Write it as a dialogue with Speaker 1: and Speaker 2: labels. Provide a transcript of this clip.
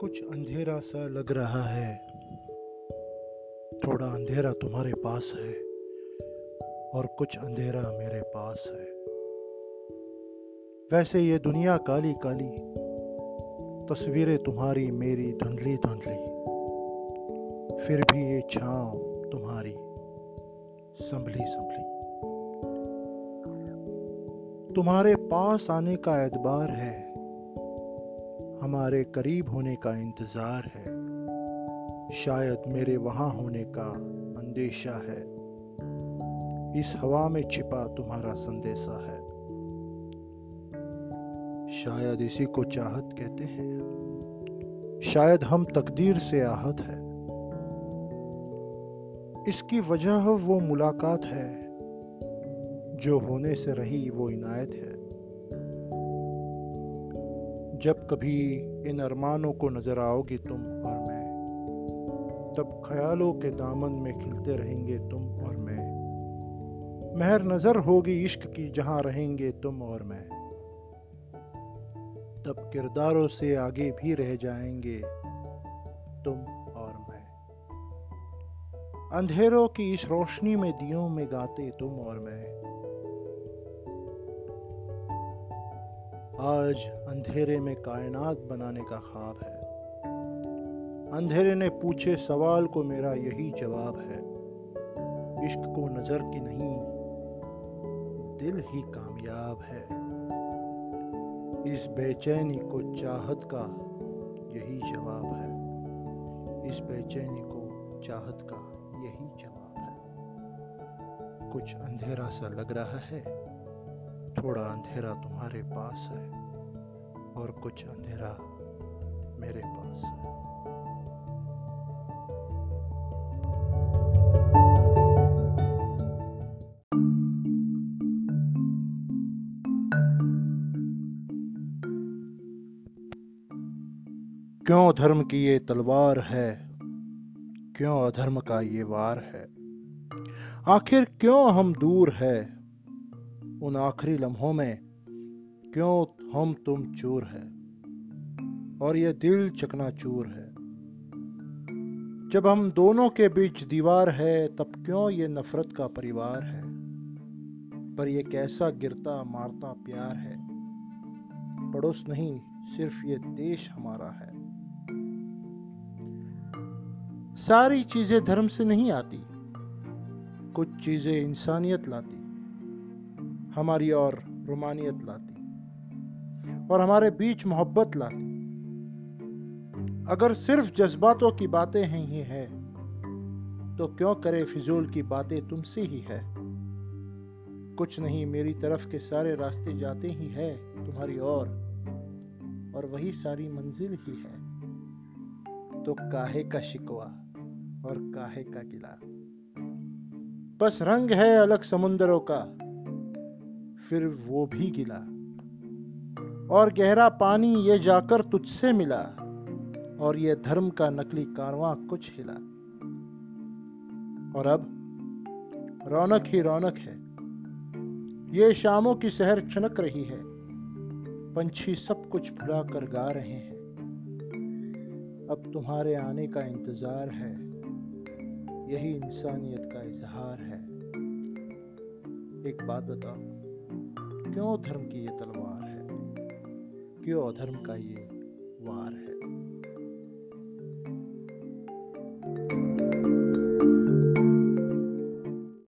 Speaker 1: कुछ अंधेरा सा लग रहा है। थोड़ा अंधेरा तुम्हारे पास है और कुछ अंधेरा मेरे पास है। वैसे ये दुनिया काली काली तस्वीरें तुम्हारी मेरी धुंधली धुंधली फिर भी ये छांव तुम्हारी संभली संभली तुम्हारे पास आने का एतबार है हमारे करीब होने का इंतज़ार है। शायद मेरे वहाँ होने का अंदेशा है। इस हवा में छिपा तुम्हारा संदेशा है। शायद इसी को चाहत कहते हैं। शायद हम तकदीर से आहत है। इसकी वजह वो मुलाकात है। जो होने से रही वो इनायत है। जब कभी इन अरमानों को नज़र आओगी तुम और मैं, तब ख्यालों के दामन में खिलते रहेंगे तुम और मैं। महर नज़र होगी इश्क की जहाँ रहेंगे तुम और मैं। तब किरदारों से आगे भी रह जाएँगे तुम और मैं। अंधेरों की इस रोशनी में दियों में गाते तुम और मैं। आज अंधेरे में कायनात बनाने का ख्वाब है। अंधेरे ने पूछे सवाल को मेरा यही जवाब है। इश्क को नज़र की नहीं, दिल ही कामयाब है। इस बेचैनी को चाहत का यही जवाब है। इस बेचैनी को चाहत का यही जवाब है। कुछ अंधेरा सा लग रहा है। थोड़ा अंधेरा तुम्हारे पास है और कुछ अंधेरा मेरे पास है। क्यों धर्म की ये तलवार है? क्यों अधर्म का ये वार है? आखिर क्यों हम दूर है? उन आखिरी लम्हों में, क्यों हम तुम चूर है? और ये दिल चकनाचूर है। जब हम दोनों के बीच दीवार है, तब क्यों ये नफरत का परिवार है? पर ये कैसा गिरता मारता प्यार है। पड़ोस नहीं, सिर्फ़ ये देश हमारा है। सारी चीज़ें धर्म से नहीं आती। कुछ चीज़ें इंसानियत लाती। हमारी और रोमानियत लाती, और हमारे बीच मोहब्बत लाती। अगर सिर्फ़ जज्बातों की बातें हैं ही है तो क्यों करे फिजूल की बातें तुमसे ही है? कुछ नहीं, मेरी तरफ़ के सारे रास्ते जाते ही है, तुम्हारी और और वही सारी मंजिल ही है। तो काहे का शिकवा और काहे का गिला। बस रंग है अलग समुंदरों का फिर वो भी गिला। और गहरा पानी ये जाकर तुझसे मिला, और ये धर्म का नकली कारवां कुछ हिला। और अब रौनक ही रौनक है। ये शामों की शहर चनक रही है। पंछी सब कुछ भुला कर गा रहे हैं। अब तुम्हारे आने का इंतज़ार है। यही इंसानियत का इजहार है। एक बात बताओ। क्यों धर्म की ये तलवार है? क्यों धर्म का ये वार है?